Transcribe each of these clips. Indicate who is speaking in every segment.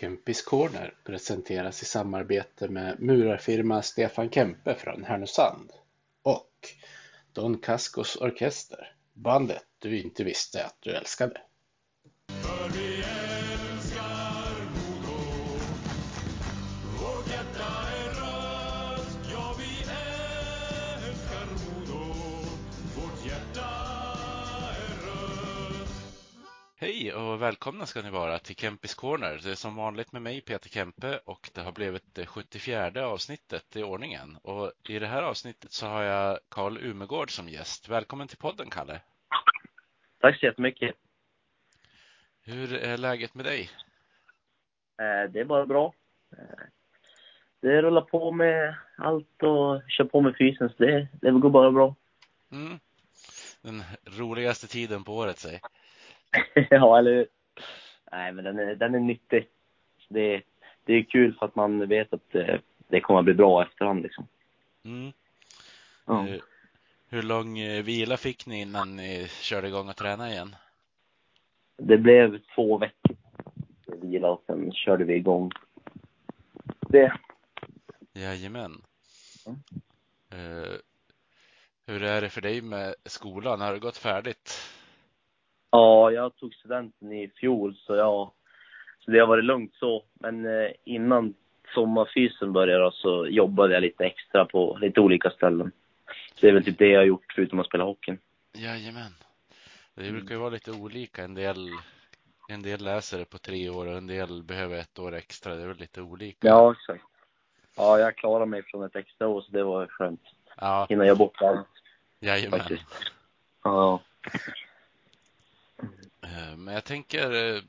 Speaker 1: Kempis Corner presenteras i samarbete med murarfirma Stefan Kempe från Härnösand och Don Cascos Orkester, bandet du inte visste att du älskade. Hej och välkomna ska ni vara till Kempis Corner. Det är som vanligt med mig Peter Kempe och det har blivit det 74 avsnittet i ordningen. Och i det här avsnittet så har jag Karl Umegård som gäst. Välkommen till podden Kalle.
Speaker 2: Tack så jättemycket.
Speaker 1: Hur är läget med dig?
Speaker 2: Eh, det är bara bra. Eh, det rullar på med allt och kör på med fysen, så det, det går bara bra.
Speaker 1: Mm. Den roligaste tiden på året, säg.
Speaker 2: ja, eller hur? Nej, men den är, den är nyttig. Det, det är kul för att man vet att det, det kommer att bli bra efterhand liksom.
Speaker 1: Mm. Ja. Hur, hur lång eh, vila fick ni innan ni körde igång och tränade igen?
Speaker 2: Det blev två veckor vila och sen körde vi igång. Det.
Speaker 1: Jajamän. Mm. Uh, hur är det för dig med skolan? Har det gått färdigt?
Speaker 2: Ja, jag tog studenten i fjol så jag, så det har varit lugnt så. Men eh, innan sommarfysen började så jobbade jag lite extra på lite olika ställen. Så det är väl typ det jag har gjort förutom att spela hockey.
Speaker 1: Jajamän. Det brukar ju vara lite olika. En del, en del läser det på tre år och en del behöver ett år extra. Det är väl lite olika.
Speaker 2: Ja, exakt. Ja, jag klarade mig från ett extra år så det var skönt. Ja. Innan jag bort allt.
Speaker 1: Jajamän. Faktiskt.
Speaker 2: Ja.
Speaker 1: Eh, men jag tänker, eh,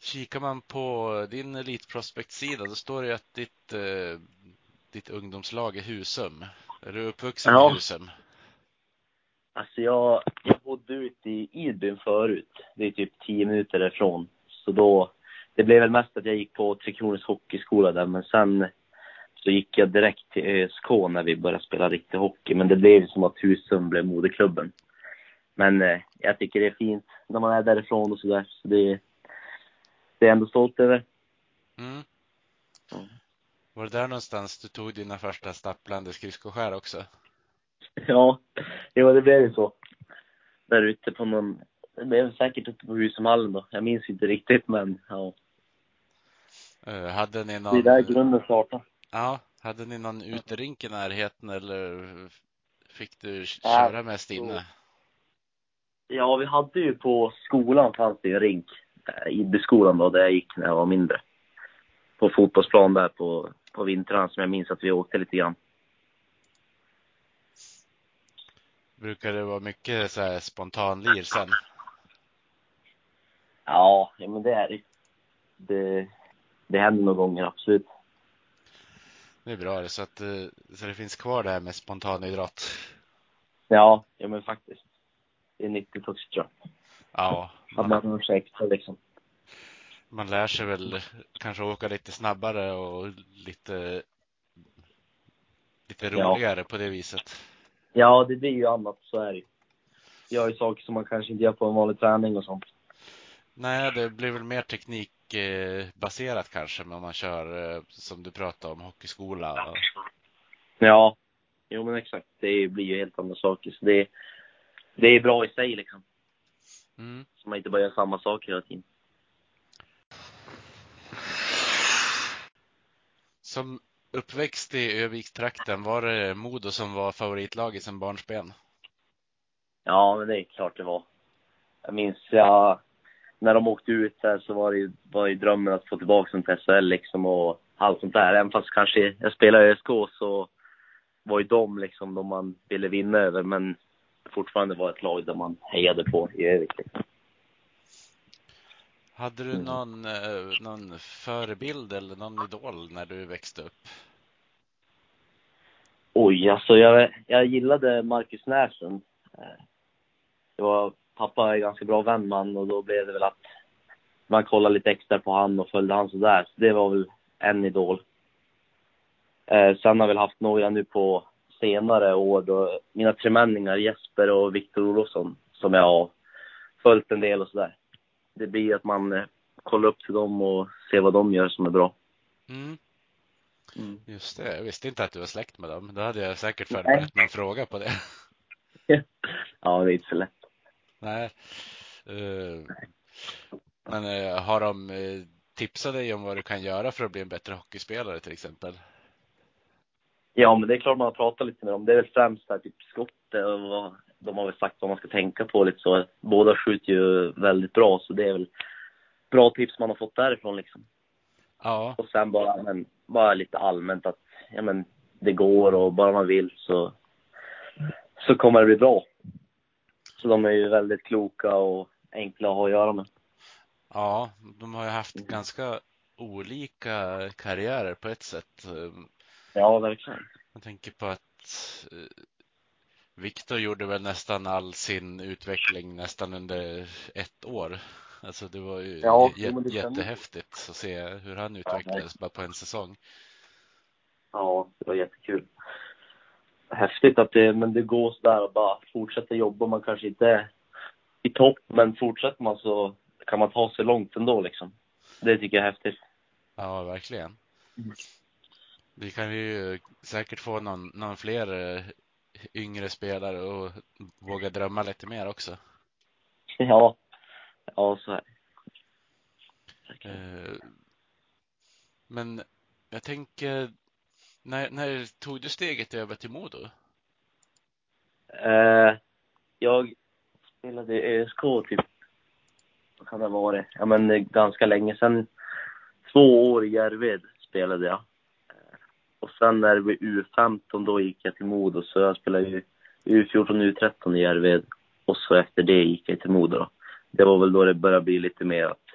Speaker 1: kikar man på din Elitprospect-sida, då står det att ditt, eh, ditt ungdomslag är Husum. Är du uppvuxen ja. i Husum?
Speaker 2: Alltså jag, jag bodde ute i Idbyn förut. Det är typ tio minuter därifrån. Så då, det blev väl mest att jag gick på Tre Kronors hockeyskola där, men sen så gick jag direkt till ÖSK när vi började spela riktig hockey. Men det blev som att Husum blev moderklubben. Men eh, jag tycker det är fint när man är därifrån och sådär. Så det, det är jag ändå stolt över.
Speaker 1: Mm. Mm. Var det där någonstans du tog dina första stapplande skridskoskär också?
Speaker 2: Ja, jo, det blev ju så. Där ute på någon, det blev säkert uppe på Husumhallen då. Jag minns inte riktigt, men ja.
Speaker 1: Uh, hade ni någon...
Speaker 2: Det är där grunden startade.
Speaker 1: Ja, hade ni någon uterink i närheten eller fick du köra mest inne?
Speaker 2: Ja, vi hade ju på skolan fanns det ju en rink. Eh, IB-skolan då, där jag gick när jag var mindre. På fotbollsplan där på, på vintrarna som jag minns att vi åkte lite grann.
Speaker 1: Brukar det vara mycket så här spontanlir sen?
Speaker 2: Ja, ja men det är det. Det, det händer några gånger, absolut.
Speaker 1: Det är bra, så att eh, så det finns kvar det här med spontanidrott.
Speaker 2: Ja, ja men faktiskt det är nyttigt också tror jag.
Speaker 1: Ja.
Speaker 2: Man, att man har extra liksom.
Speaker 1: Man lär sig väl kanske åka lite snabbare och lite, lite roligare ja. på det viset.
Speaker 2: Ja, det blir ju annat, så är det Gör ju saker som man kanske inte gör på en vanlig träning och sånt.
Speaker 1: Nej, det blir väl mer teknikbaserat kanske, om man kör, eh, som du pratade om, hockeyskola.
Speaker 2: Ja, jo men exakt. Det blir ju helt andra saker. Så det, det är bra i sig liksom. Mm. Så man inte bara gör samma saker hela tiden.
Speaker 1: Som uppväxt i Övikstrakten, var det Modo som var favoritlaget som barnsben?
Speaker 2: Ja, men det är klart det var. Jag minns, ja, när de åkte ut där så var det, var det drömmen att få tillbaka dem till SHL liksom och allt sånt där. Även fast kanske jag spelade i ÖSK så var ju de liksom de man ville vinna över. Men fortfarande var ett lag där man hejade på i övrigt.
Speaker 1: Hade du mm. någon, mm. någon förebild eller någon idol när du växte upp?
Speaker 2: Oj, alltså jag, jag gillade Marcus Näslund. Eh, det var, pappa är ganska bra vän med han och då blev det väl att man kollade lite extra på han och följde han sådär. Så det var väl en idol. Eh, sen har jag väl haft några nu på senare år då mina tremänningar Jesper och Viktor Olofsson som jag har följt en del och sådär. Det blir att man, kolla upp till dem och se vad de gör som är bra.
Speaker 1: Mm.
Speaker 2: Mm.
Speaker 1: Just det, jag visste inte att du var släkt med dem. Då hade jag säkert förberett någon fråga på det.
Speaker 2: ja, det är inte så lätt.
Speaker 1: Nej. Uh, men uh, har de uh, tipsat dig om vad du kan göra för att bli en bättre hockeyspelare till exempel?
Speaker 2: Ja, men det är klart man har pratat lite med dem. Det är väl främst här, typ skottet och vad, de har väl sagt vad man ska tänka på lite så. Båda skjuter ju väldigt bra, så det är väl bra tips man har fått därifrån liksom.
Speaker 1: Ja.
Speaker 2: Och sen bara, men, bara lite allmänt att, ja men, det går och bara man vill så, så kommer det bli bra. Så de är ju väldigt kloka och enkla att ha att göra med.
Speaker 1: Ja, de har ju haft ganska olika karriärer på ett sätt.
Speaker 2: Ja, verkligen.
Speaker 1: Jag tänker på att eh, Viktor gjorde väl nästan all sin utveckling nästan under ett år. Alltså det var ju
Speaker 2: Ja, stämmer.
Speaker 1: jättehäftigt att se hur han utvecklades bara på en säsong.
Speaker 2: Ja, det var jättekul. Häftigt att det, men det går sådär att bara fortsätta jobba. Man kanske inte är i topp, men fortsätter man så kan man ta sig långt ändå liksom. Det tycker jag är häftigt.
Speaker 1: Ja, verkligen. Vi kan ju säkert få någon, någon fler eh, yngre spelare och våga drömma lite mer också.
Speaker 2: Ja, ja så är det.
Speaker 1: Eh, Men jag tänker, när, när tog du steget över till Modo?
Speaker 2: Eh, jag spelade i ÖSK typ, vad kan det varit? Ja men eh, ganska länge sedan. Två år i Järved spelade jag. Och sen när det blev U15 då gick jag till Modo så jag spelade ju U14 U13 i Järved. Och så efter det gick jag till Modo då. Det var väl då det började bli lite mer att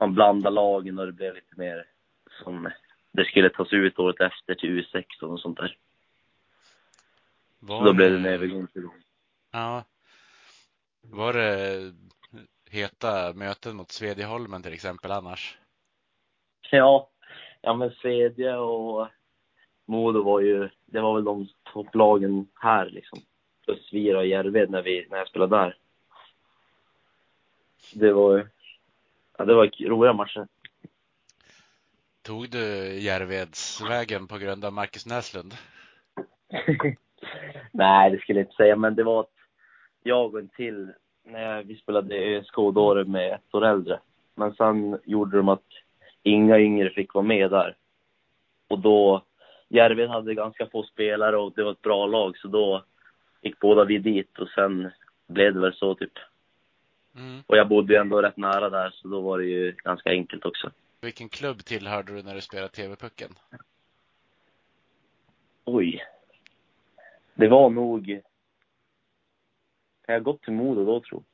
Speaker 2: man blandade lagen och det blev lite mer som det skulle tas ut året efter till U16 och sånt där.
Speaker 1: Var
Speaker 2: Så då blev det en övergång till dem.
Speaker 1: Ja. Var det heta möten mot Svedjeholmen till exempel annars?
Speaker 2: Ja, ja men Svedje och Modo var ju, det var väl de topplagen här liksom. Plus Vira och Järved när, vi, när jag spelade där. Det var ju, ja det var roliga matcher.
Speaker 1: Tog du Järvedsvägen på grund av Marcus Näslund?
Speaker 2: Nej, det skulle jag inte säga, men det var att jag och en till, när vi spelade ÖSK, då var det med ett år äldre. Men sen gjorde de att inga yngre fick vara med där. Och då, Järved hade ganska få spelare och det var ett bra lag, så då gick båda vi dit och sen blev det väl så typ.
Speaker 1: Mm.
Speaker 2: Och jag bodde ju ändå rätt nära där, så då var det ju ganska enkelt också.
Speaker 1: Vilken klubb tillhörde du när du spelade TV-pucken?
Speaker 2: Oj. Det var nog... Kan jag gått till Modo då, tror jag?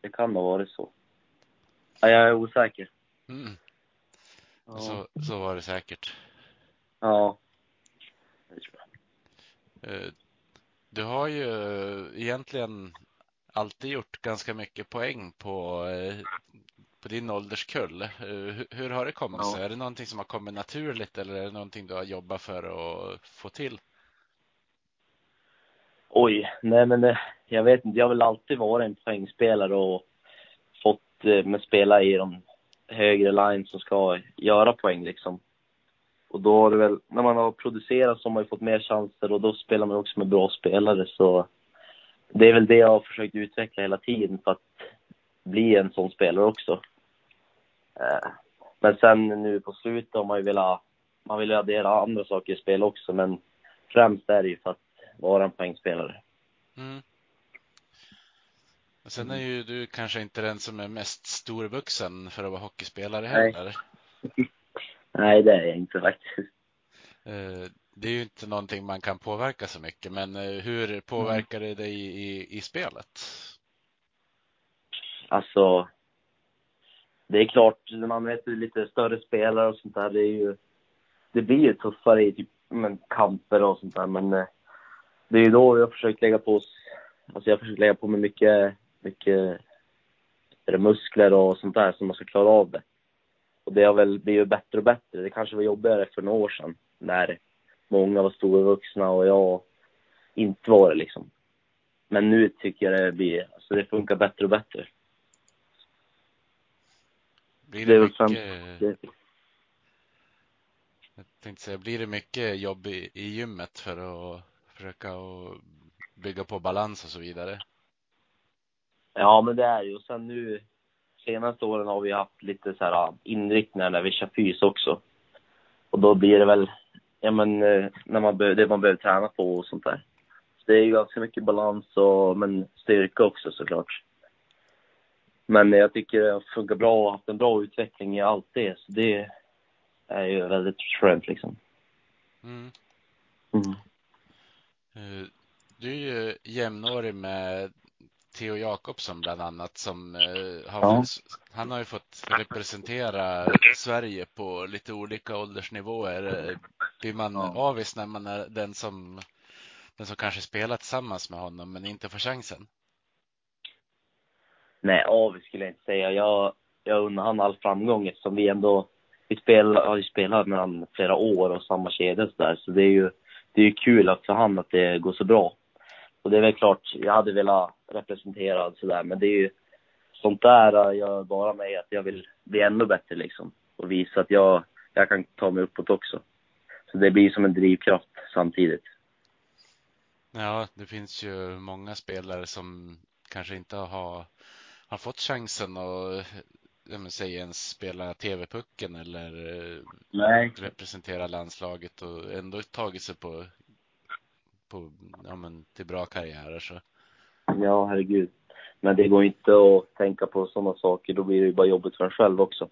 Speaker 2: Det kan ha varit så. Ja, jag är osäker.
Speaker 1: Mm.
Speaker 2: Ja.
Speaker 1: Så, så var det säkert.
Speaker 2: ja. Det tror jag.
Speaker 1: Eh, Du har ju egentligen alltid gjort ganska mycket poäng på, eh, på din ålderskull. Eh, Hur, hur har det kommit
Speaker 2: Ja.
Speaker 1: sig? Är det någonting som har kommit naturligt eller är det någonting du har jobbat för att få till?
Speaker 2: Oj, nej men eh, jag vet inte. Jag har väl alltid varit en poängspelare och Eh, med spela i de högre lines som ska göra poäng liksom. Och då har det väl, när man har producerat så har man ju fått mer chanser och då spelar man också med bra spelare så det är väl det jag har försökt utveckla hela tiden för att bli en sån spelare också. Eh, men sen nu på slutet har man ju velat, man vill ju addera andra saker i spel också men främst är det ju för att vara en poängspelare.
Speaker 1: Mm. Och sen är ju du kanske inte den som är mest storvuxen för att vara hockeyspelare
Speaker 2: Nej.
Speaker 1: heller.
Speaker 2: Nej, det är jag inte faktiskt.
Speaker 1: Eh, Det är ju inte någonting man kan påverka så mycket, men eh, hur påverkar det dig i, i spelet?
Speaker 2: Alltså, det är klart, när man möter lite större spelare och sånt där, det är ju, det blir ju tuffare i typ, men, kamper och sånt där, men eh, det är ju då jag försökt lägga på, oss- alltså jag har försökt lägga på mig mycket, mycket är det muskler och sånt där som man ska klara av det. Och det har väl blivit bättre och bättre. Det kanske var jobbigare för några år sedan när många var storvuxna och jag inte var det liksom. Men nu tycker jag det blir, alltså det funkar bättre och bättre.
Speaker 1: Blir
Speaker 2: Det
Speaker 1: det, mycket,
Speaker 2: Det,
Speaker 1: jag tänkte säga, blir det mycket jobb i, i gymmet för att försöka att bygga på balans och så vidare?
Speaker 2: Ja, men det är ju. Och sen nu senaste åren har vi haft lite så här inriktningar när vi kör fys också. Och då blir det väl, ja men, eh, när man be, det man behöver träna på och sånt där. Så det är ju ganska mycket balans och, men styrka också såklart. Men jag tycker det har funkat bra och haft en bra utveckling i allt det. Så det är ju väldigt skönt liksom.
Speaker 1: Mm.
Speaker 2: Mm.
Speaker 1: Eh, Du är ju jämnårig med Theo Jakobsson bland annat som eh, har
Speaker 2: Ja.
Speaker 1: han har ju fått representera Sverige på lite olika åldersnivåer. Blir man
Speaker 2: Ja.
Speaker 1: avis när man är den som den som kanske spelar tillsammans med honom men inte får chansen?
Speaker 2: Nej, avis skulle jag inte säga. Jag, jag unnar han all framgång eftersom vi ändå, vi spelar, har ju spelat med han flera år och samma kedja så där. Så det är ju, det är ju kul att för han att det går så bra. Och det är väl klart, jag hade velat representera sådär, men det är ju sånt där gör bara mig att jag vill bli ännu bättre liksom. Och visa att jag, jag kan ta mig uppåt också. Så det blir som en drivkraft samtidigt.
Speaker 1: Ja, det finns ju många spelare som kanske inte har, har fått chansen att säg ens spela TV-pucken eller eh,
Speaker 2: Nej.
Speaker 1: representera landslaget och ändå tagit sig på, på ja, men, till bra karriärer. Så.
Speaker 2: Ja, herregud. Men det går inte att tänka på sådana saker, då blir det ju bara jobbigt för en själv också.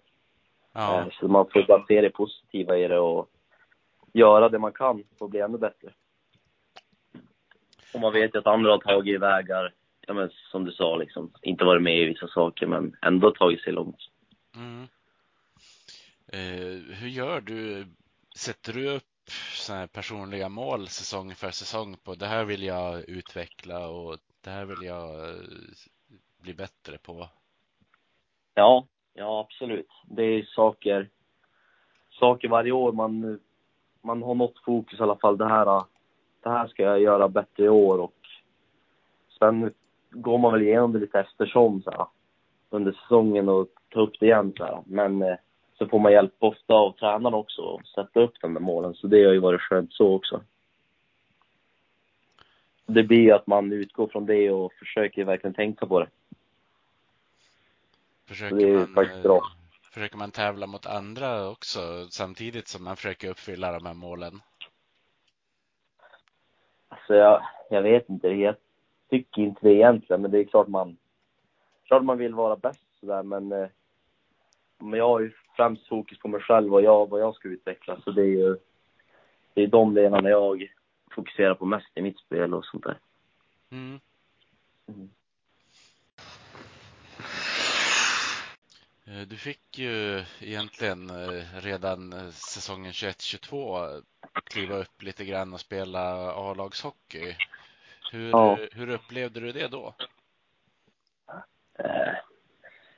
Speaker 1: Ja,
Speaker 2: Eh, Så man får bara se det positiva i det och göra det man kan för att bli ännu bättre. Och man vet ju att andra har tagit vägar, ja men som du sa liksom, inte varit med i vissa saker men ändå tagit sig långt.
Speaker 1: mm. eh, hur gör du? Sätter du upp här personliga mål säsong för säsong på det här vill jag utveckla och det här vill jag eh, bli bättre på?
Speaker 2: Ja, ja absolut. Det är saker, saker varje år man, man har något fokus i alla fall. Det här, det här ska jag göra bättre i år och sen går man väl igenom det lite eftersom så här, under säsongen och tar upp det igen så här. Men eh, så får man hjälp ofta av tränaren också och sätta upp de där målen. Så det har ju varit skönt så också. Det blir ju att man utgår från det och försöker verkligen tänka på det.
Speaker 1: Försöker
Speaker 2: Det är
Speaker 1: man,
Speaker 2: faktiskt
Speaker 1: eh,
Speaker 2: bra.
Speaker 1: försöker man tävla mot andra också samtidigt som man försöker uppfylla de här målen?
Speaker 2: Alltså jag, jag vet inte, jag tycker inte det egentligen, men det är klart man, klart man vill vara bäst sådär, men, eh, men jag har ju främst fokus på mig själv och jag, vad jag ska utveckla, så det är ju, det är de delarna jag fokuserar på mest i mitt spel och sånt där.
Speaker 1: Mm.
Speaker 2: Mm.
Speaker 1: Eh, Du fick ju egentligen eh, redan eh, säsongen 21-22 kliva upp lite grann och spela A-lagshockey. Hur,
Speaker 2: Ja.
Speaker 1: hur upplevde du det då?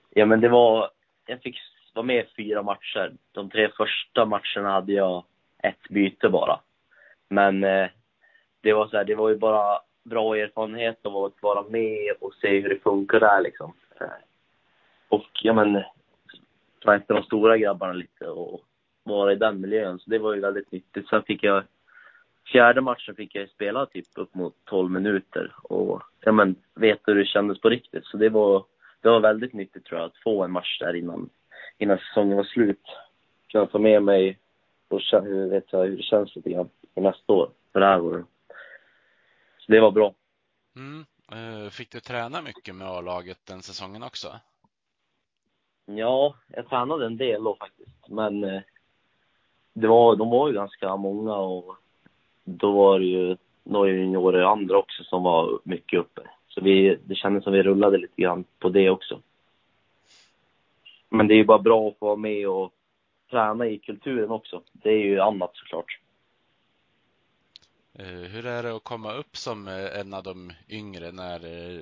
Speaker 2: Ja men det var, jag fick vara med i fyra matcher. De tre första matcherna hade jag ett byte bara. Men eh, det var så här, det var ju bara bra erfarenhet av att vara med och se hur det funkar där liksom. Eh, och ja men, ta efter de stora grabbarna lite och vara i den miljön. Så det var ju väldigt nyttigt. Sen fick jag, fjärde matchen fick jag spela typ upp mot 12 minuter och ja men, veta hur det kändes på riktigt. Så det var, det var väldigt nyttigt tror jag att få en match där innan, innan säsongen var slut. Kunna ta med mig och känna, hur, vet jag, hur det känns lite grann för nästa år, för det här året. Så det var bra.
Speaker 1: Mm. Eh, Fick du träna mycket med A-laget den säsongen också?
Speaker 2: Ja, jag tränade en del då faktiskt. Men eh, det var, de var ju ganska många och då var det ju några juniorer andra också som var mycket uppe. Så vi, det kändes som vi rullade lite grann på det också. Men det är ju bara bra att få vara med och träna i kulturen också. Det är ju annat såklart.
Speaker 1: Eh, Hur är det att komma upp som eh, en av de yngre när, eh,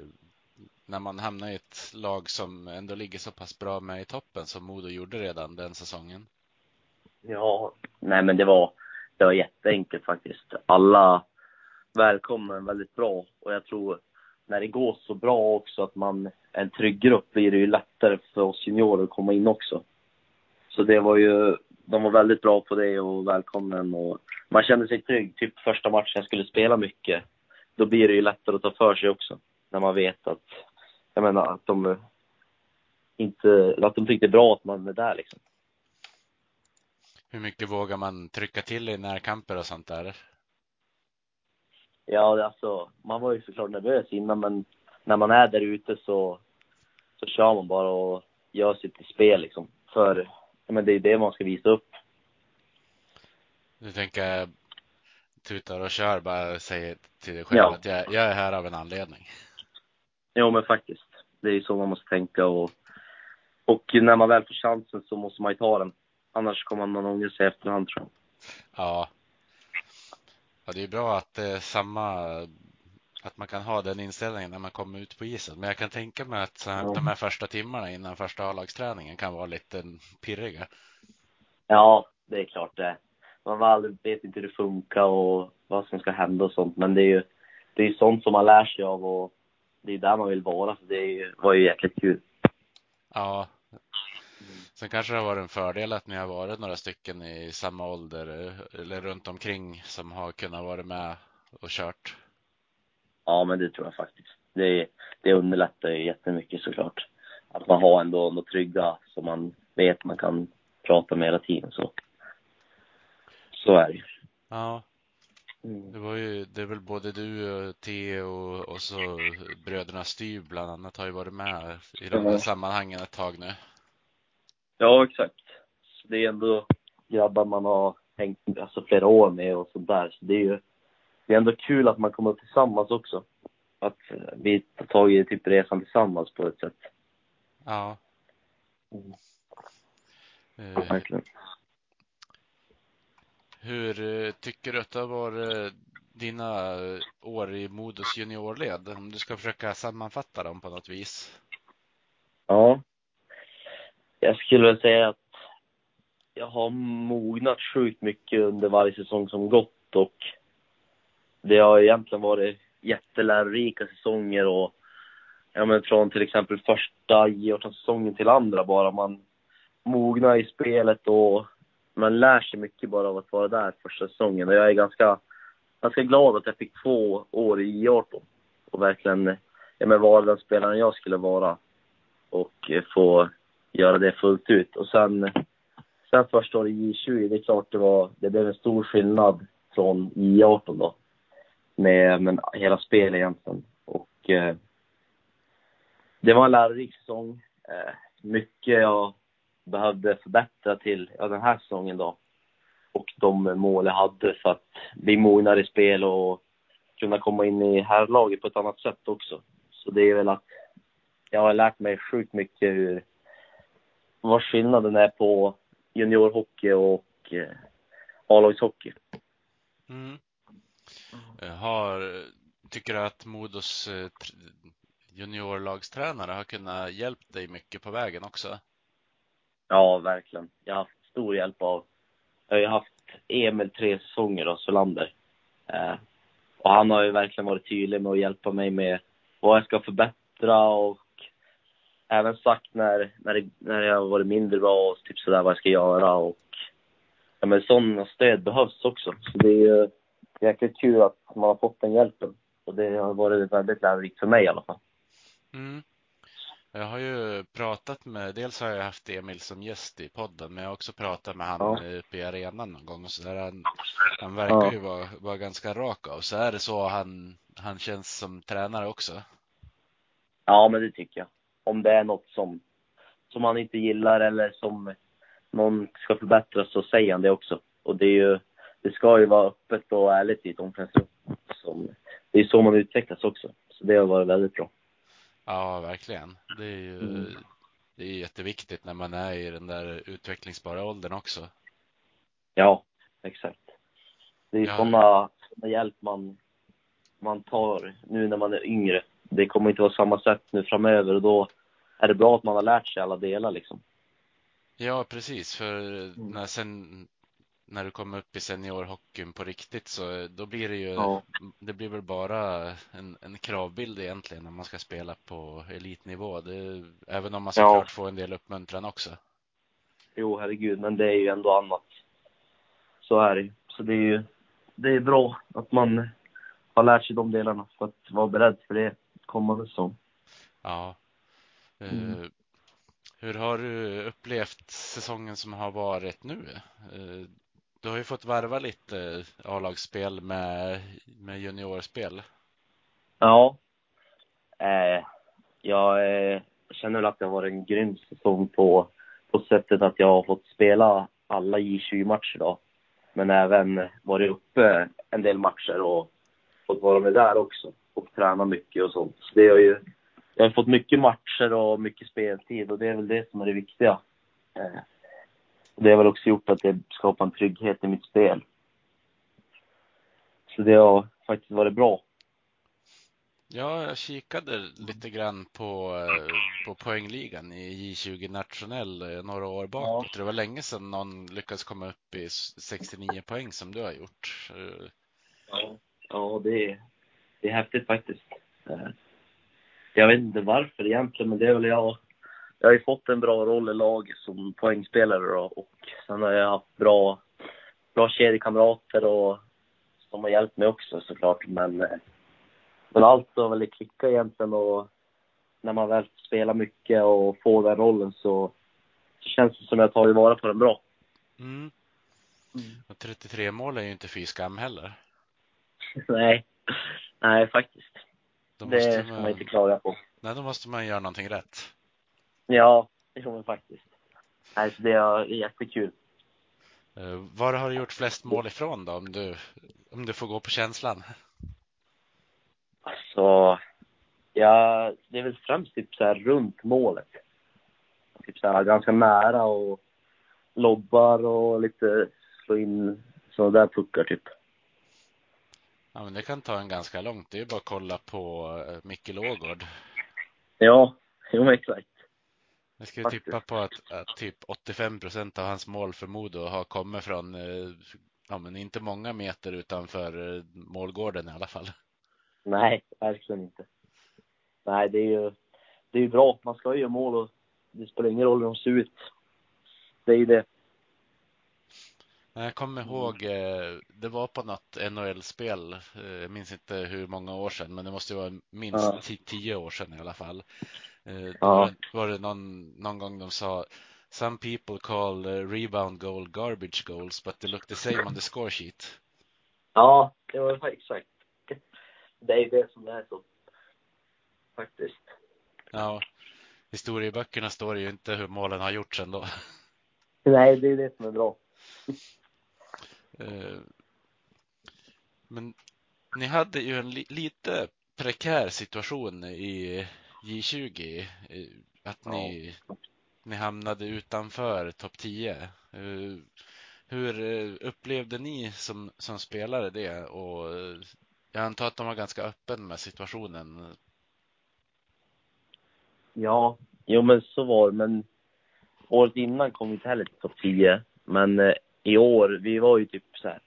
Speaker 1: när man hamnar i ett lag som ändå ligger så pass bra med i toppen som Modo gjorde redan den säsongen?
Speaker 2: Ja, nej men det var, det var jätteenkelt faktiskt. Alla välkomna en väldigt bra och jag tror när det går så bra också att man en trygg grupp blir det ju lättare för oss juniorer att komma in också. Så det var ju, de var väldigt bra på det och välkommen och man kände sig trygg. Typ första matchen jag skulle spela mycket, då blir det ju lättare att ta för sig också. När man vet att, jag menar att de inte, att de tyckte bra att man är där liksom.
Speaker 1: Hur mycket vågar man trycka till i närkamper och sånt där?
Speaker 2: Ja, alltså, man var ju såklart nervös innan, men när man är där ute så, så kör man bara och gör sitt spel liksom. För men det är det man ska visa upp.
Speaker 1: Du tänker tutar och kör, bara säger till dig själv ja. att jag, jag är här av en anledning.
Speaker 2: Jo, men faktiskt. Det är ju så man måste tänka och, och när man väl får chansen så måste man ju ta den. Annars kommer man ångra sig efterhand tror jag.
Speaker 1: Ja. ja. Det är bra att det är samma, att man kan ha den inställningen när man kommer ut på isen. Men jag kan tänka mig att ja. de här första timmarna innan första A-lagsträningen kan vara lite pirriga.
Speaker 2: Ja, det är klart det. Man vet inte hur det funkar och vad som ska hända och sånt. Men det är ju det är sånt som man lär sig av och det är där man vill vara. Så det var ju jäkligt kul.
Speaker 1: Ja, Sen kanske det har varit en fördel att ni har varit några stycken i samma ålder eller runt omkring som har kunnat vara med och kört.
Speaker 2: Ja, men det tror jag faktiskt. Det, det underlättar ju jättemycket såklart. Att man har ändå något trygga som man vet man kan prata med hela tiden så. Så är det ju.
Speaker 1: Ja. Mm. Det var ju, det är väl både du och Theo och, och så bröderna Styv bland annat har ju varit med i de här sammanhangen ett tag nu.
Speaker 2: Ja, exakt. Så det är ändå grabbar man har hängt alltså, flera år med och sånt där. Så det är ju det är ändå kul att man kommer tillsammans också. Att vi tar tag i typ resan tillsammans på ett sätt.
Speaker 1: Ja.
Speaker 2: Mm. Eh, Verkligen.
Speaker 1: Hur eh, tycker du att det har varit dina år i Modos juniorled? Om du ska försöka sammanfatta dem på något vis.
Speaker 2: Ja, jag skulle väl säga att jag har mognat sjukt mycket under varje säsong som gått och det har egentligen varit jättelärorika säsonger och ja men från till exempel första J18-säsongen till andra bara. Man mognar i spelet och man lär sig mycket bara av att vara där första säsongen. Och jag är ganska, ganska glad att jag fick två år i J18 och verkligen ja, men vara den spelaren jag skulle vara och eh, få göra det fullt ut. Och sen, sen första året i J20, det är klart det var, det blev en stor skillnad från J18 då. Med, men, hela spelet egentligen. Och eh, det var en lärorik säsong. Eh, mycket jag behövde förbättra till ja, den här säsongen då. Och de mål jag hade för att bli mognare i spel och kunna komma in i herrlaget på ett annat sätt också. Så det är väl att jag har lärt mig sjukt mycket hur vad skillnaden är på juniorhockey och eh, A-lagshockey.
Speaker 1: Mm. Eh, har, tycker du att Modos eh, juniorlagstränare har kunnat hjälpa dig mycket på vägen också?
Speaker 2: Ja, verkligen. Jag har haft stor hjälp av, jag har ju haft Emil tre säsonger då, Solander. Eh, och han har ju verkligen varit tydlig med att hjälpa mig med vad jag ska förbättra och även sagt när, när, det, när jag har varit mindre bra och typ sådär vad jag ska göra och ja men sådana stöd behövs också. Så det är ju jäkligt kul att man har fått den hjälpen. Och det har varit väldigt lärorikt för mig i alla fall.
Speaker 1: Mm. Jag har ju pratat med, dels har jag haft Emil som gäst i podden, men jag har också pratat med han ja. uppe i arenan någon gång. Så där han, han verkar ja. ju vara, vara ganska rak av. Så är det så han, han känns som tränare också?
Speaker 2: Ja, men det tycker jag om det är något som, som han inte gillar eller som någon ska förbättras så säger han det också. Och det är ju, det ska ju vara öppet och ärligt i ett omklädningsrum. Det är så man utvecklas också. Så det har varit väldigt bra.
Speaker 1: Ja, verkligen. Det är ju mm. det är jätteviktigt när man är i den där utvecklingsbara åldern också.
Speaker 2: Ja, exakt. Det är ja. sådana, sådana hjälp man, man tar nu när man är yngre det kommer inte vara samma sätt nu framöver och då är det bra att man har lärt sig alla delar liksom.
Speaker 1: Ja, precis. För när, sen, när du kommer upp i seniorhockeyn på riktigt så då blir det ju, ja. det blir väl bara en, en kravbild egentligen när man ska spela på elitnivå. Det, även om man såklart ja. får en del uppmuntran också.
Speaker 2: Jo, herregud, men det är ju ändå annat. Så är det. Så det är ju, det är bra att man har lärt sig de delarna för att vara beredd för det kommande säsong.
Speaker 1: Ja. Eh,
Speaker 2: Mm.
Speaker 1: Hur har du upplevt säsongen som har varit nu? Du har ju fått varva lite eh, A-lagsspel med, med juniorspel.
Speaker 2: Ja. Eh, jag eh, känner väl att det har varit en grym säsong på, på sättet att jag har fått spela alla J20-matcher då. Men även varit uppe en del matcher och fått vara med där också. Och träna mycket och sånt. Så det har ju, jag har fått mycket matcher och mycket speltid och det är väl det som är det viktiga. Eh, det har väl också gjort att det skapar en trygghet i mitt spel. Så det har faktiskt varit bra.
Speaker 1: Ja, jag kikade lite grann på, eh, på poängligan i J20 nationell eh, några år bakåt. Det var länge sedan någon lyckades komma upp i s- 69 poäng som du har gjort.
Speaker 2: Ja, ja det, är, det är häftigt faktiskt. Eh, Jag vet inte varför egentligen, men det är väl jag. Jag har ju fått en bra roll i laget som poängspelare då, och sen har jag haft bra, bra kedjekamrater och som har hjälpt mig också såklart. Men, eh, men allt har väl klickat egentligen och när man väl spelar mycket och får den rollen så, känns det som att jag tagit vara på den bra.
Speaker 1: Mm. Och 33 mål är ju inte fy skam heller.
Speaker 2: Nej, nej faktiskt. Det ska man inte klaga på.
Speaker 1: nej, då måste man göra någonting rätt.
Speaker 2: Ja, det tror jag faktiskt. Nej, så det är jättekul.
Speaker 1: Eh, Var har du gjort flest mål ifrån då, om du, om du får gå på känslan?
Speaker 2: Alltså, ja, det är väl främst typ så här runt målet. Typ så här ganska nära och lobbar och lite slå in sådana där puckar typ.
Speaker 1: Ja, men det kan ta en ganska långt. Det är bara att kolla på eh, Micke Lågård.
Speaker 2: Ja, jo exakt.
Speaker 1: Jag skulle
Speaker 2: Faktiskt.
Speaker 1: tippa på att, att typ 85 procent av hans mål för Modo har kommit från, eh, ja men inte många meter utanför eh, målgården i alla fall.
Speaker 2: Nej, verkligen inte. Nej, det är ju, det är ju bra. Man ska ju göra mål och det spelar ingen roll hur de ser ut. Det är ju det.
Speaker 1: Jag kommer ihåg, eh, det var på något NHL-spel, jag minns inte hur många år sedan, men det måste ju vara minst
Speaker 2: Ja.
Speaker 1: tio år sedan i alla fall. Eh,
Speaker 2: Ja.
Speaker 1: var, det någon, någon gång de sa Some people call eh, rebound goal garbage goals, but they look the same on the score sheet.
Speaker 2: Ja, det var exakt. Det är det som är så. Faktiskt.
Speaker 1: Ja, historieböckerna står det ju inte hur målen har gjorts ändå.
Speaker 2: Nej, det är det som är bra.
Speaker 1: Eh, Men ni hade ju en li lite prekär situation i J20. eh, Att ni, ni hamnade utanför topp 10. Eh, Hur eh, upplevde ni som, som spelare det? Och jag antar att de var ganska öppen med situationen.
Speaker 2: Ja, jo men så var det. Men året innan kom vi inte heller till topp 10. Men eh, i år, vi var ju typ så här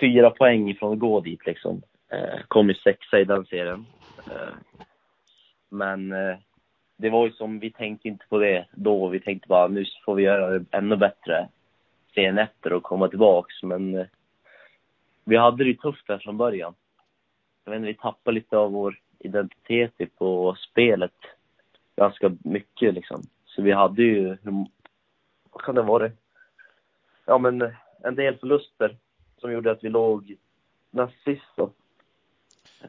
Speaker 2: fyra poäng ifrån att gå dit liksom. Eh, kom ju sexa i den serien. Eh, men eh, det var ju som, vi tänkte inte på det då. Vi tänkte bara, nu får vi göra det ännu bättre serien efter och komma tillbaks. Men eh, vi hade det ju tufft där från början. Jag vet inte, vi tappade lite av vår identitet typ, på spelet ganska mycket liksom. Så vi hade ju, vad kan det vara? Ja men eh, en del förluster som gjorde att vi låg näst sist då. Eh,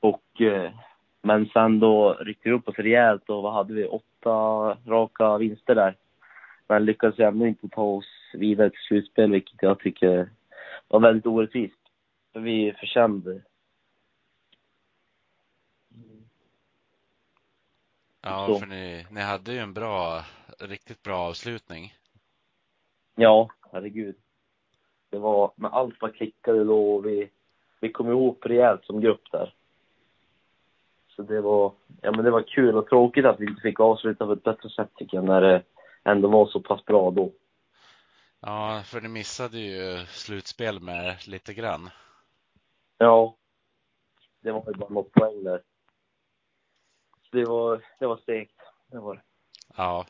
Speaker 2: och, eh, men sen då ryckte vi upp oss rejält och vad hade vi? Åtta raka vinster där. Men lyckades ändå inte ta oss vidare till slutspel, vilket jag tycker var väldigt orättvist. För vi förtjänade
Speaker 1: Ja,
Speaker 2: Så.
Speaker 1: för ni, ni hade ju en bra, riktigt bra avslutning.
Speaker 2: Ja, herregud. Det var, men allt var klickade då och vi, vi kom ihop rejält som grupp där. Så det var, ja men det var kul och tråkigt att vi inte fick avsluta på ett bättre sätt tycker jag, när det ändå var så pass bra då.
Speaker 1: Ja, för ni missade ju slutspel med lite grann.
Speaker 2: Ja. Det var ju bara något poäng där. Så det var, det var segt. Det var det.
Speaker 1: Ja.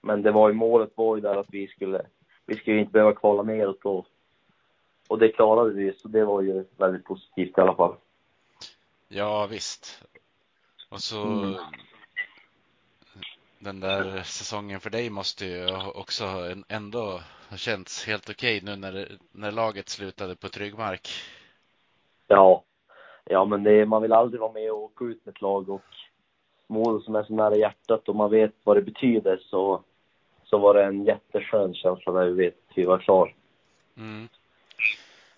Speaker 2: Men det var ju målet var ju där att vi skulle, vi skulle inte behöva kvala neråt och, och det klarade vi så det var ju väldigt positivt i alla fall.
Speaker 1: Ja, visst. Och så
Speaker 2: Mm.
Speaker 1: den där säsongen för dig måste ju också ändå ha känts helt okej nu när, när laget slutade på trygg mark.
Speaker 2: Ja, ja men det, man vill aldrig vara med och åka ut med ett lag och mål som är så nära hjärtat och man vet vad det betyder så, så var det en jätteskön känsla när vi vet att vi var klar.
Speaker 1: Mm.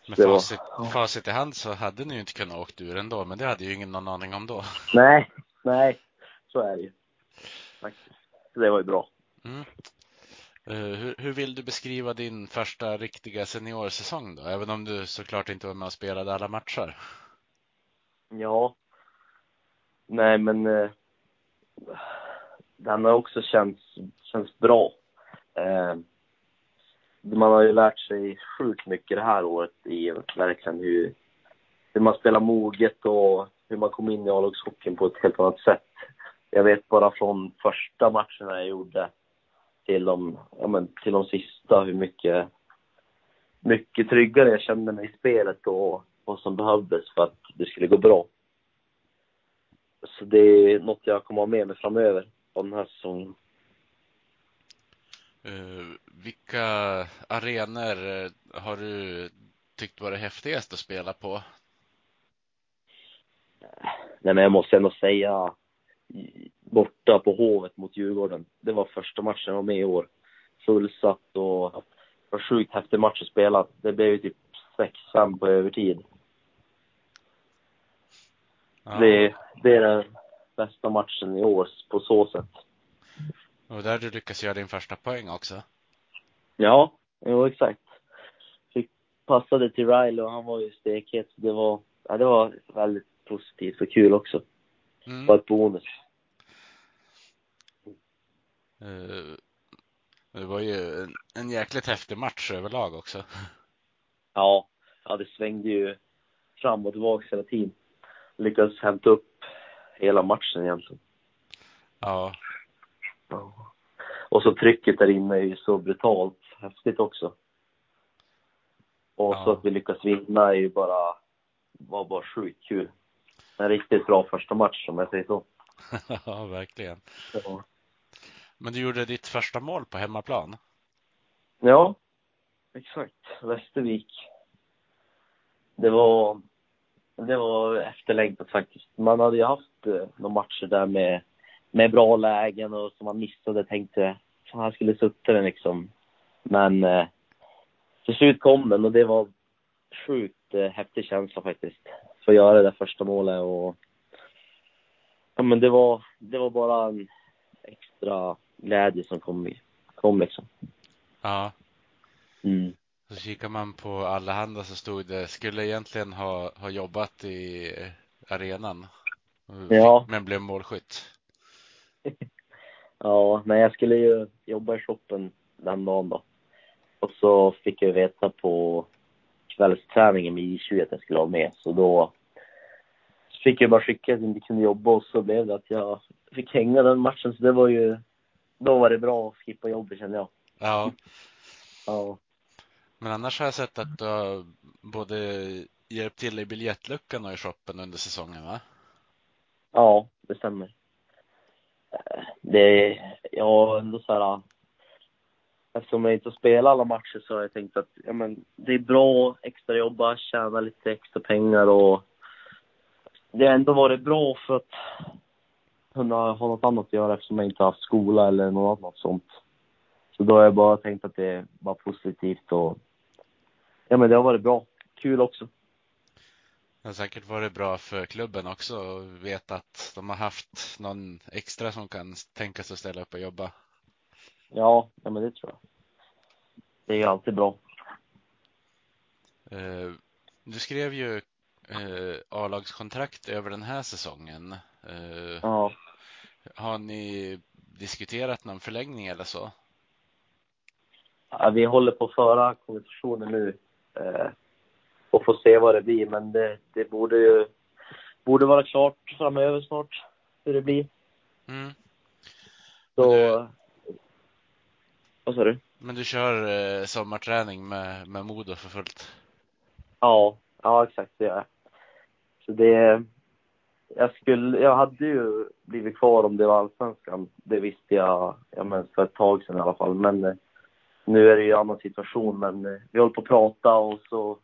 Speaker 1: Med
Speaker 2: var-
Speaker 1: facit, facit i hand så hade ni ju inte kunnat åkt ur ändå, men det hade ju ingen någon aning om då.
Speaker 2: Nej, nej, så är det ju. Det var ju bra.
Speaker 1: Mm. Eh, hur, hur vill du beskriva din första riktiga seniorsäsong då? Även om du såklart inte var med och spelade alla matcher.
Speaker 2: Ja. Nej, men eh, den har också känts, känts bra. Eh, man har ju lärt sig sjukt mycket det här året i verkligen hur, hur man spelar moget och hur man kom in i A-lagshockeyn på ett helt annat sätt. Jag vet bara från första matcherna jag gjorde till de, ja men, till de sista hur mycket, mycket tryggare jag kände mig i spelet och vad som behövdes för att det skulle gå bra. Så det är något jag kommer ha med mig framöver av den här säsongen.
Speaker 1: Uh, vilka arenor eh, har du tyckt varit häftigast att spela på?
Speaker 2: Nej, men jag måste ändå säga borta på Hovet mot Djurgården. Det var första matchen jag var med i år. Fullsatt och det var sjukt häftig match att spela. Det blev ju typ 6-5 på övertid.
Speaker 1: Ja,
Speaker 2: Det, det är den bästa matchen i år på så sätt.
Speaker 1: och där du lyckas göra din första poäng också.
Speaker 2: Ja, jo exakt. Fick passade till Riley och han var ju stekhet. Det var, ja, det var väldigt positivt och kul också. Det var
Speaker 1: Mm.
Speaker 2: ett bonus.
Speaker 1: Eh, Det var ju en, en jäkligt häftig match överlag också.
Speaker 2: Ja, ja det svängde ju fram och tillbaka hela tiden. Lyckades hämta upp hela matchen egentligen.
Speaker 1: Ja,
Speaker 2: Ja. Och så trycket där inne är ju så brutalt häftigt också. Och så
Speaker 1: Ja.
Speaker 2: att vi lyckas vinna är ju bara, var bara sjukt kul. En riktigt bra första match om jag säger så.
Speaker 1: ja verkligen.
Speaker 2: Ja.
Speaker 1: Men du gjorde ditt första mål på hemmaplan.
Speaker 2: Ja, exakt. Västervik. Det var, det var efterlängtat faktiskt. Man hade ju haft eh, några matcher där med, med bra lägen och som man missade tänkte, fan han skulle suttit den liksom. Men eh, till slut kom den och det var sjukt eh, häftig känsla faktiskt. För att göra det där första målet och ja men det var, det var bara en extra glädje som kom, kom liksom.
Speaker 1: Ja,
Speaker 2: Mm.
Speaker 1: så kikar man på Allehanda så stod det, skulle egentligen ha, ha jobbat i arenan.
Speaker 2: Ja.
Speaker 1: Men blev målskytt.
Speaker 2: Ja, nej jag skulle ju jobba i shoppen den dagen då. Och så fick jag veta på kvällsträningen med I21 att jag skulle vara med. Så då fick jag bara skicka att jag inte kunde jobba och så blev det att jag fick hänga den matchen. Så det var ju, då var det bra att skippa jobbet kände jag.
Speaker 1: Ja,
Speaker 2: Ja,
Speaker 1: men annars har jag sett att du har både hjälpt till i biljettluckan och i shoppen under säsongen va?
Speaker 2: ja det stämmer. Eh, Det, ja ändå så här. Eftersom jag inte spelar alla matcher så har jag tänkt att ja, men, det är bra att extra jobba, tjäna lite extra pengar och det har ändå varit bra för att kunna ha något annat att göra eftersom jag inte har haft skola eller något annat sånt. Så då har jag bara tänkt att det var positivt och ja men det har varit bra. Kul också.
Speaker 1: Det har säkert varit bra för klubben också att veta att de har haft någon extra som kan tänka sig att ställa upp och jobba.
Speaker 2: Ja, ja men det tror jag. Det är ju alltid bra.
Speaker 1: Eh, Du skrev ju eh, A-lagskontrakt över den här säsongen. Eh,
Speaker 2: Ja.
Speaker 1: Har ni diskuterat någon förlängning eller så?
Speaker 2: Ja, vi håller på att föra konversationer nu eh, och får se vad det blir. Men det, det borde ju borde vara klart framöver snart hur det blir.
Speaker 1: Mm.
Speaker 2: Så Vad sa du?
Speaker 1: Men du kör eh, sommarträning med, med Modo för fullt?
Speaker 2: Ja, ja exakt det gör jag. Så det, jag skulle, jag hade ju blivit kvar om det var allsvenskan. Det visste jag, jag men för ett tag sedan i alla fall. Men eh, nu är det ju en annan situation. Men eh, vi håller på att prata och så,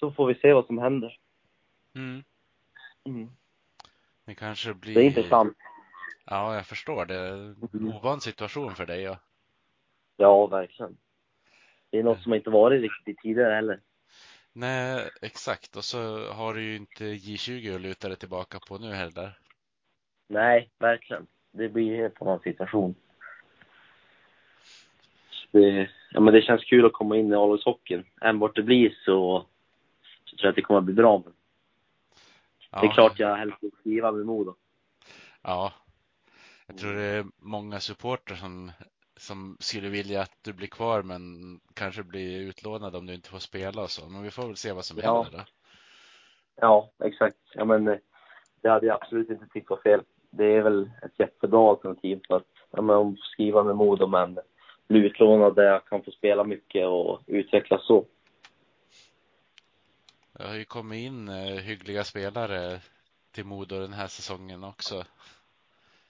Speaker 2: så får vi se vad som händer.
Speaker 1: Mm.
Speaker 2: Mm.
Speaker 1: Det kanske blir...
Speaker 2: Det är intressant.
Speaker 1: Ja, jag förstår. Det är en
Speaker 2: Mm.
Speaker 1: ovan situation för dig. Ja.
Speaker 2: Ja, verkligen. Det är något som inte varit riktigt tidigare heller.
Speaker 1: Nej, exakt. Och så har du ju inte J20 att luta dig tillbaka på nu heller.
Speaker 2: Nej, verkligen. Det blir en helt annan situation. Det, ja, men det känns kul att komma in i A-lagshockeyn. Än vart det blir så, så tror jag att det kommer att bli bra.
Speaker 1: Ja,
Speaker 2: det är klart jag helst vill skriva med Modo.
Speaker 1: Ja. Jag tror det är många supporter som, som skulle vilja att du blir kvar men kanske blir utlånad om du inte får spela och så. Men vi får väl se vad som
Speaker 2: Ja.
Speaker 1: händer då.
Speaker 2: Ja, exakt. Ja, men eh, det hade jag absolut inte tyckt var fel. Det är väl ett jättebra alternativ för att ja, men, skriva med Modo men bli utlånad där jag kan få spela mycket och utvecklas så.
Speaker 1: Det har ju kommit in eh, hyggliga spelare till Modo den här säsongen också.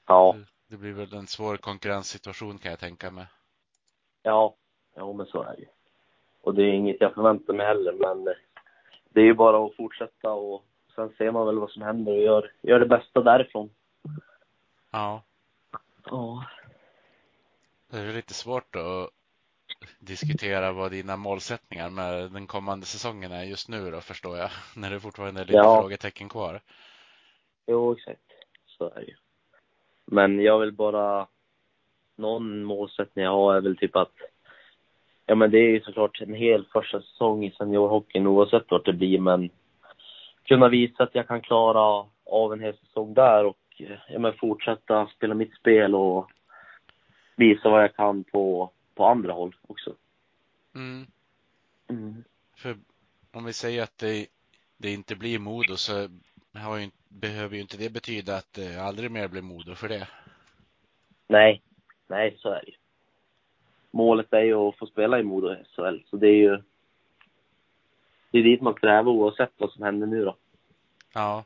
Speaker 2: Ja,
Speaker 1: Det blir väl en svår konkurrenssituation kan jag tänka mig.
Speaker 2: ja, ja men så är det. Och det är inget jag förväntar mig heller men det är ju bara att fortsätta och sen ser man väl vad som händer och gör, gör det bästa därifrån.
Speaker 1: Ja,
Speaker 2: Ja.
Speaker 1: det är lite svårt att diskutera vad dina målsättningar med den kommande säsongen är just nu då förstår jag. När det fortfarande är lite
Speaker 2: Ja.
Speaker 1: frågetecken kvar.
Speaker 2: Jo, exakt. Så är det ju. Men jag vill bara... Någon målsättning jag har är väl typ att... Ja, men det är ju såklart en hel första säsong i seniorhockeyn oavsett vart det blir, men kunna visa att jag kan klara av en hel säsong där och ja, men fortsätta spela mitt spel och visa vad jag kan på, på andra håll också.
Speaker 1: Mm.
Speaker 2: Mm.
Speaker 1: För om vi säger att det, det inte blir Modo så har ju, behöver ju inte det betyda att det aldrig mer blir Modo för det.
Speaker 2: Nej, nej så är det ju. Målet är ju att få spela i Modo i SHL, så det är ju det är dit man strävar oavsett vad som händer nu då.
Speaker 1: Ja.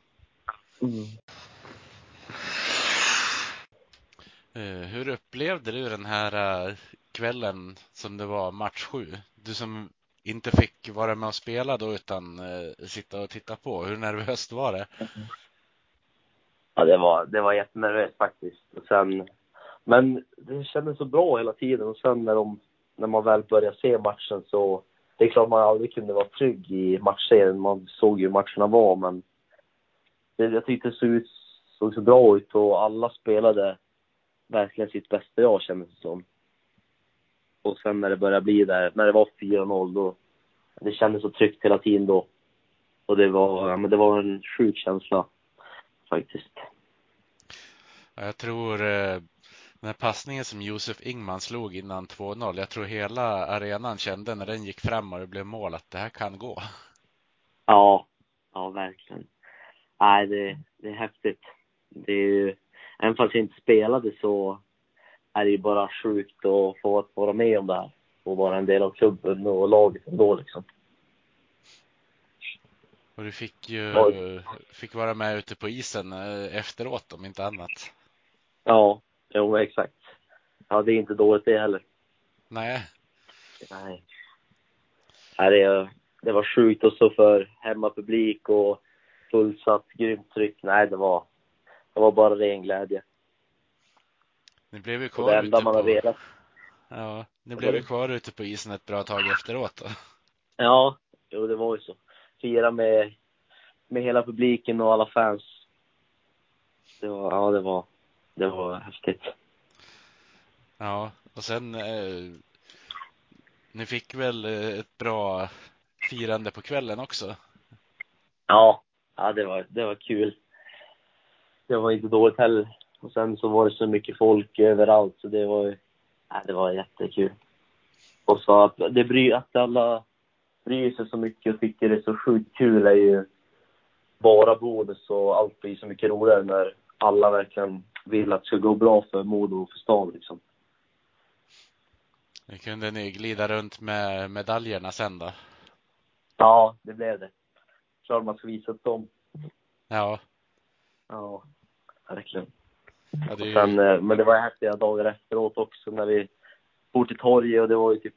Speaker 2: Mm.
Speaker 1: Eh, Hur upplevde du den här eh, kvällen som det var match sju? Du som inte fick vara med och spela då utan eh, sitta och titta på. Hur nervöst var det?
Speaker 2: Ja, det var, det var jättenervöst faktiskt. Och sen, men det kändes så bra hela tiden och sen när, de, när man väl började se matchen så det är klart man aldrig kunde vara trygg i matchserien. Man såg ju hur matcherna var men det, jag tyckte det såg, ut, såg så bra ut och alla spelade verkligen sitt bästa jag kändes det som. Och sen när det började bli där, när det var 4-0 då, det kändes så tryggt hela tiden då. Och det var, ja, men det var en sjuk känsla faktiskt.
Speaker 1: Ja, Jag tror eh, den här passningen som Josef Ingman slog innan 2-0. Jag tror hela arenan kände när den gick fram och det blev mål att det här kan gå.
Speaker 2: Ja, ja verkligen. Nej, det, det är häftigt. Det är ju, även fast jag inte spelade så är det ju bara sjukt att få vara med om det här. Och vara en del av klubben och laget ändå liksom.
Speaker 1: Och du fick ju
Speaker 2: Oj.
Speaker 1: fick vara med ute på isen eh, efteråt om inte annat.
Speaker 2: Ja, jo exakt. Ja, det är inte dåligt det heller.
Speaker 1: Nej,
Speaker 2: Nej. Nej, det, det var sjukt och så för hemmapublik och fullsatt, grymt tryck. Nej, det var, det var bara ren glädje.
Speaker 1: ni blev ju kvar
Speaker 2: det enda
Speaker 1: ute
Speaker 2: man har
Speaker 1: på,
Speaker 2: velat
Speaker 1: ja, ni blev ju kvar ute på isen ett bra tag efteråt då.
Speaker 2: Ja, jo det var ju så. Fira med, med hela publiken och alla fans. Det var, ja det var, det var häftigt.
Speaker 1: Ja, och sen eh, ni fick väl eh, ett bra firande på kvällen också?
Speaker 2: Ja, ja det var, det var kul. Det var inte dåligt heller. Och sen så var det så mycket folk överallt så det var ja, det var jättekul. Och så att det bryr, att alla bryr sig så mycket och tycker det är så sjukt kul är ju bara bonus och allt blir så mycket roligare när alla verkligen vill att det ska gå bra för Modo och för stan liksom.
Speaker 1: Nu kunde ni glida runt med medaljerna sen då?
Speaker 2: Ja, det blev det. Klart man ska visa upp dem.
Speaker 1: Ja.
Speaker 2: Ja, verkligen.
Speaker 1: ja det ju...
Speaker 2: Sen, eh, men det var häftiga dagar efteråt också när vi for till torget och det var ju typ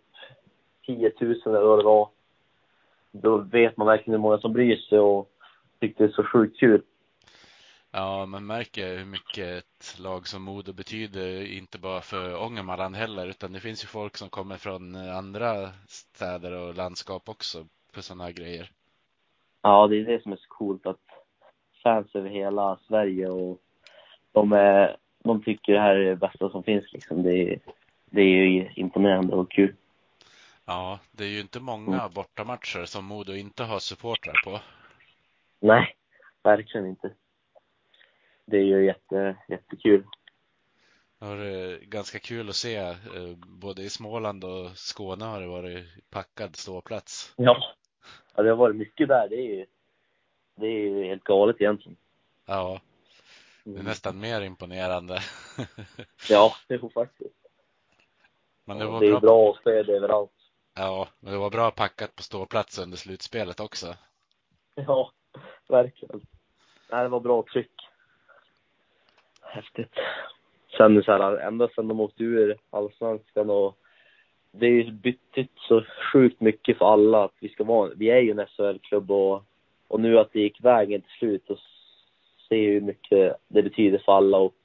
Speaker 2: 10 000 eller vad det var. Då vet man verkligen hur många som bryr sig och tyckte det är så sjukt kul.
Speaker 1: Ja, man märker hur mycket ett lag som Modo betyder, inte bara för Ångermanland heller, utan det finns ju folk som kommer från andra städer och landskap också för sådana här grejer.
Speaker 2: Ja, det är det som är så coolt att fans över hela Sverige och de, är, de tycker det här är det bästa som finns liksom. Det är, det är ju imponerande och kul.
Speaker 1: Ja, det är ju inte många bortamatcher som Modo inte har supportrar på.
Speaker 2: Nej, verkligen inte. Det är ju jätte, jättekul.
Speaker 1: Varit ganska kul att se. eh, Både i Småland och Skåne har det varit packad ståplats.
Speaker 2: Ja. ja, det har varit mycket där. Det är ju, det är ju helt galet egentligen.
Speaker 1: Ja, det är
Speaker 2: Mm.
Speaker 1: nästan mer imponerande.
Speaker 2: Ja, det är faktiskt.
Speaker 1: Men det
Speaker 2: Ja,
Speaker 1: var
Speaker 2: det är
Speaker 1: bra.
Speaker 2: bra stöd överallt.
Speaker 1: Ja, men det var bra packat på ståplats under slutspelet också.
Speaker 2: Ja, verkligen. Nej, det var bra tryck. Häftigt. Sen så här, ända sedan de åkte ur allsvenskan och det är ju betytt så sjukt mycket för alla att vi ska vara, vi är ju en SHL-klubb och, och nu att det gick vägen till slut och se hur mycket det betyder för alla och,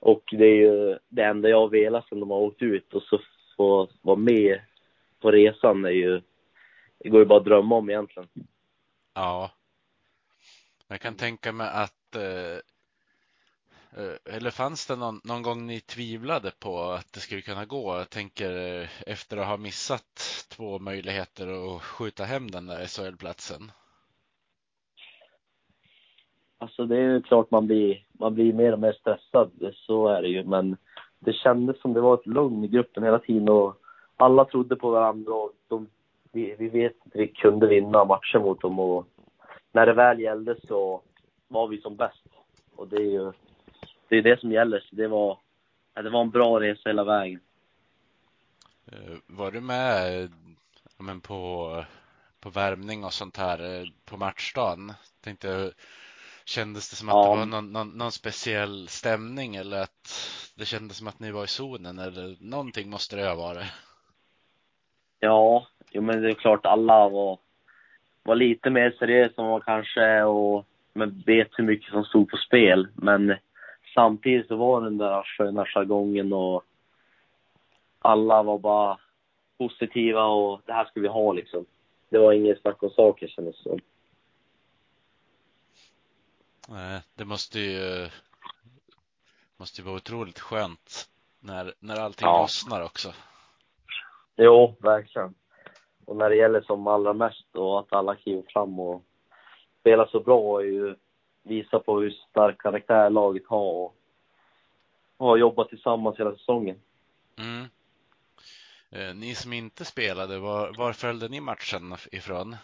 Speaker 2: och det är ju det enda jag velat sedan de har åkt ut och så få vara med på resan är ju, det går ju bara att drömma om egentligen.
Speaker 1: Ja. Jag kan tänka mig att eh, Eh, eller fanns det någon, någon gång ni tvivlade på att det skulle kunna gå? Jag tänker eh, efter att ha missat två möjligheter att skjuta hem den där SHL-platsen.
Speaker 2: Alltså det är ju klart man blir, man blir mer och mer stressad, så är det ju. Men det kändes som det var ett lugn i gruppen hela tiden och alla trodde på varandra och de, vi, vi vet att vi kunde vinna matcher mot dem och när det väl gällde så var vi som bäst. Och det är ju det, är det som gäller. Så det var, ja, det var en bra resa hela vägen.
Speaker 1: Eh, Var du med ja, men på, på värmning och sånt här eh, på matchdagen? Tänkte, kändes det som att
Speaker 2: Ja.
Speaker 1: det var någon, någon, någon speciell stämning eller att det kändes som att ni var i zonen eller någonting måste det ha varit?
Speaker 2: Ja, jo, men det är klart alla var, var lite mer seriösa än vad kanske och men vet hur mycket som stod på spel. Men samtidigt så var den där sköna jargongen och alla var bara positiva och det här ska vi ha liksom. Det var inget snack om saker kändes som.
Speaker 1: Nej, det måste ju måste ju vara otroligt skönt när, när allting
Speaker 2: Ja.
Speaker 1: lossnar också.
Speaker 2: Jo, verkligen. Och när det gäller som allra mest och att alla kliver fram och spelar så bra är ju visa på hur stark karaktär laget har och, och har jobbat tillsammans hela säsongen.
Speaker 1: Mm. Eh, Ni som inte spelade, var, var följde ni matchen ifrån?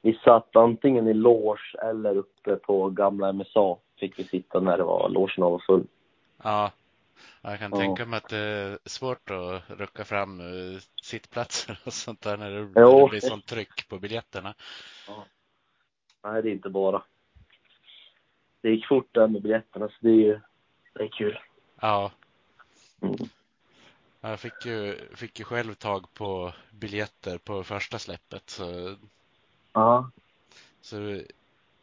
Speaker 2: Vi satt antingen i loge eller uppe på gamla MSA fick vi sitta när det var logen var full.
Speaker 1: Ja, jag kan
Speaker 2: Ja.
Speaker 1: tänka mig att det är svårt att rucka fram eh, sittplatser och sånt där när det, när det blir sånt tryck på biljetterna.
Speaker 2: Nej, det är inte bara. Det gick fort där med biljetterna så det är ju, det är kul.
Speaker 1: Ja,
Speaker 2: Mm.
Speaker 1: jag fick ju, fick ju själv tag på biljetter på första släppet så,
Speaker 2: Ja.
Speaker 1: så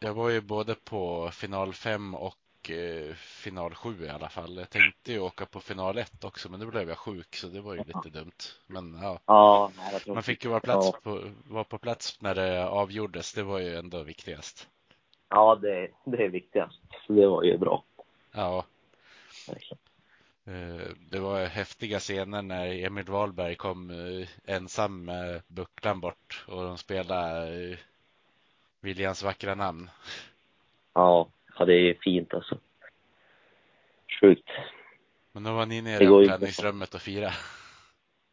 Speaker 1: jag var ju både på final 5 och eh, final 7 i alla fall. Jag tänkte ju åka på final 1 också men då blev jag sjuk så det var ju lite dumt. Men ja,
Speaker 2: Ja,
Speaker 1: man fick ju vara, plats på, vara på plats när det avgjordes. Det var ju ändå viktigast.
Speaker 2: Ja det, det är viktigast. Så det var ju bra.
Speaker 1: Ja, eh, det var häftiga scener när Emil Wahlberg kom eh, ensam med bucklan bort och de spelade eh, Viljans vackra namn.
Speaker 2: Ja, ja, det är fint alltså. Sjukt.
Speaker 1: Men då var ni nere i omklädningsrummet och fira.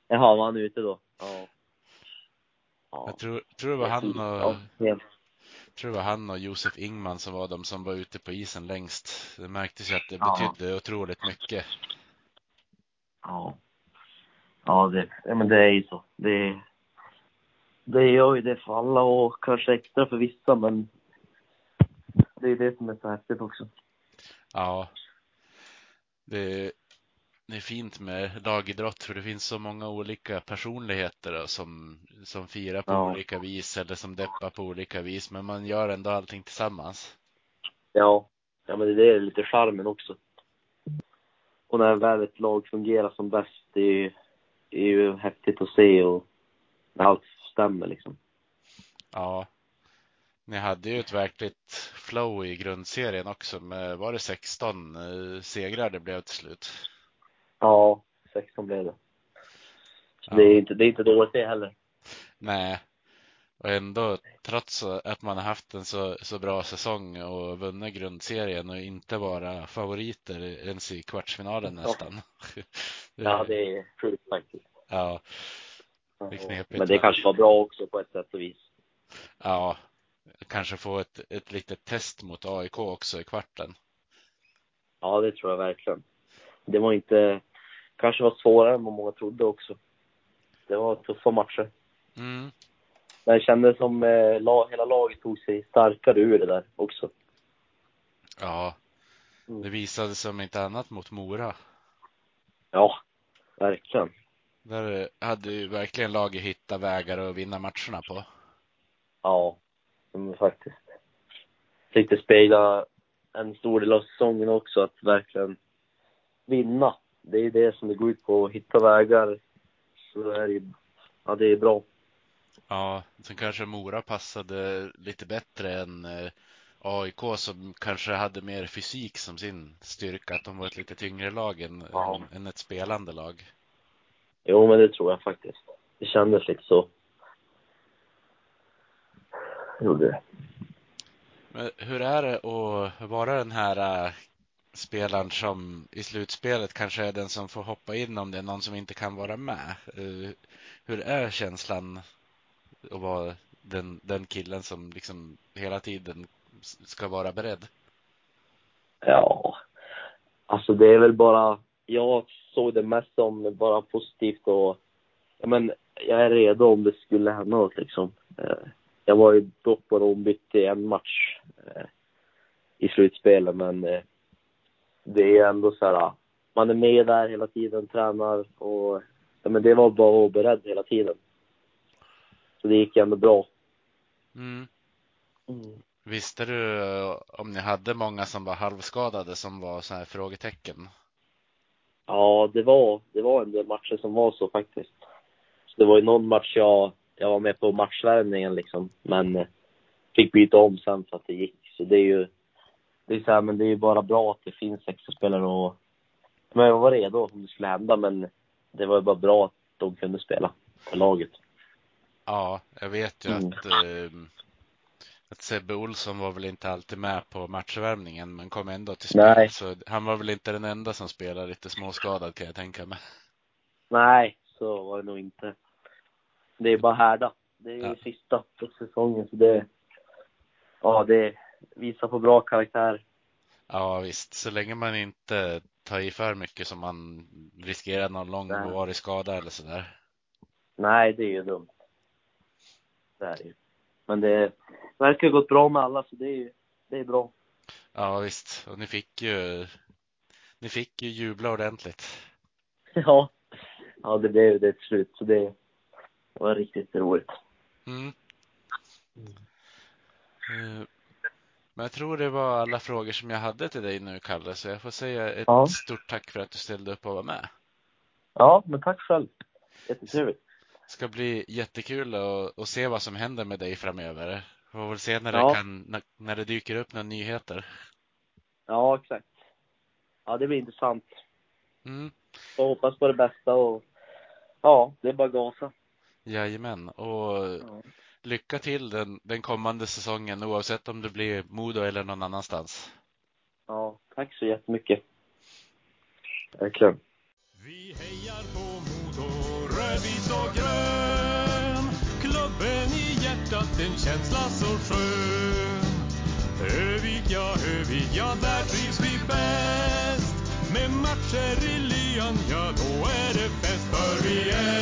Speaker 2: Jaha, var han ute då? Ja. Ja.
Speaker 1: Jag tror, tror det var han och
Speaker 2: Ja.
Speaker 1: Tror det var han och Josef Ingman som var de som var ute på isen längst. Det märktes ju att det
Speaker 2: Ja.
Speaker 1: betydde otroligt mycket.
Speaker 2: Ja. Ja, det, ja, men det är ju så. Det, det gör ju det för alla och kanske extra för vissa, men det är det som är så häftigt också.
Speaker 1: Ja. Det, det är fint med lagidrott för det finns så många olika personligheter då, som, som firar på
Speaker 2: Ja.
Speaker 1: olika vis eller som deppar på olika vis, men man gör ändå allting tillsammans.
Speaker 2: Ja, ja men det är lite charmen också. Och när väl ett lag fungerar som bäst, det är ju, det är ju häftigt att se och när allt stämmer liksom.
Speaker 1: Ja. Ni hade ju ett verkligt flow i grundserien också med, var det 16 eh, segrar det blev till slut?
Speaker 2: Ja, 16 blev det.
Speaker 1: Ja.
Speaker 2: det, är inte, det är inte dåligt det heller.
Speaker 1: Nej. Och ändå, trots att man har haft en så, så bra säsong och vunnit grundserien och inte vara favoriter ens i kvartsfinalen nästan.
Speaker 2: Ja, det är sjukt faktiskt.
Speaker 1: ja, Det är knepigt,
Speaker 2: Men det kanske var bra också på ett sätt och vis.
Speaker 1: ja, kanske få ett, ett litet test mot AIK också i kvarten.
Speaker 2: Ja, det tror jag verkligen. Det var inte, kanske var svårare än vad många trodde också. Det var tuffa matcher.
Speaker 1: Mm.
Speaker 2: Men det kändes som eh, la, hela laget tog sig starkare ur det där också.
Speaker 1: Ja,
Speaker 2: Mm.
Speaker 1: det visade sig om inte annat mot Mora.
Speaker 2: Ja, verkligen.
Speaker 1: Där hade ju verkligen laget hittat vägar att vinna matcherna på.
Speaker 2: Ja, faktiskt. Lite spegla en stor del av säsongen också, att verkligen vinna. Det är det som det går ut på, att hitta vägar. Så är det ja det är bra.
Speaker 1: Ja, sen kanske Mora passade lite bättre än eh, AIK som kanske hade mer fysik som sin styrka, att de var ett lite tyngre lag än,
Speaker 2: Ja.
Speaker 1: än, ett spelande lag.
Speaker 2: Jo, men det tror jag faktiskt. Det kändes lite så. Gjorde det.
Speaker 1: Men hur är det att vara den här äh, spelaren som i slutspelet kanske är den som får hoppa in om det är någon som inte kan vara med? Eh, hur är känslan att vara den, den killen som liksom hela tiden ska vara beredd?
Speaker 2: Ja, alltså det är väl bara, jag såg det mest som bara positivt och, ja men jag är redo om det skulle hända något liksom. Eh, jag var ju dock bara ombytt i en match eh, i slutspelet men det är ändå så här, man är med där hela tiden, tränar och, ja men det var bara att vara beredd hela tiden. Så det gick ändå bra.
Speaker 1: Mm. Visste du eh, om ni hade många som var halvskadade som var så här frågetecken?
Speaker 2: Ja, det var, det var en del matcher som var så faktiskt. Så det var ju någon match jag, jag var med på matchvärmningen liksom, men eh, fick byta om sen för att det gick. Så det är ju, det är så här, men det är bara bra att det finns extra spelare och, men jag var redo om det skulle hända, men det var ju bara bra att de kunde spela för laget.
Speaker 1: Ja, jag vet ju
Speaker 2: Mm.
Speaker 1: att, eh, att Sebbe Olsson var väl inte alltid med på matchvärmningen men kom ändå till spel.
Speaker 2: Nej.
Speaker 1: Så han var väl inte den enda som spelade lite småskadad kan jag tänka mig.
Speaker 2: Nej, så var det nog inte. Det är bara härda. Det är
Speaker 1: Ja.
Speaker 2: sista på säsongen, så det, ja, det visar på bra karaktär.
Speaker 1: Ja visst, så länge man inte tar i för mycket som man riskerar någon långvarig skada eller sådär.
Speaker 2: Nej, det är ju dumt. Det är ju. Men det verkar ha gått bra med alla, så det är ju det är bra.
Speaker 1: Ja visst, och ni fick ju ni fick ju jubla ordentligt.
Speaker 2: Ja, ja det blev det till slut, så det var riktigt roligt.
Speaker 1: Mm. Men jag tror det var alla frågor som jag hade till dig nu, Kalle, så jag får säga ett
Speaker 2: Ja.
Speaker 1: stort tack för att du ställde upp och var med.
Speaker 2: Ja, men tack själv. Jättetrevligt.
Speaker 1: Det ska bli jättekul att, se vad som händer med dig framöver. Får väl se när,
Speaker 2: Ja.
Speaker 1: det, kan, när, det dyker upp några nyheter.
Speaker 2: Ja, exakt. Ja, det blir intressant.
Speaker 1: Mm.
Speaker 2: Jag hoppas på det bästa och ja, det är bara gasa.
Speaker 1: Jajamän, och
Speaker 2: Ja
Speaker 1: lycka till den, den kommande säsongen oavsett om det blir Modo eller någon annanstans.
Speaker 2: Ja, tack så jättemycket. Verkligen.
Speaker 3: Vi hejar på Modo, rödvit och grön. Klubben i hjärtat, en känsla så skön. Övik, ja, Övik, ja, där trivs vi bäst. Med matcher i lyan, ja, då är det fest. För vi är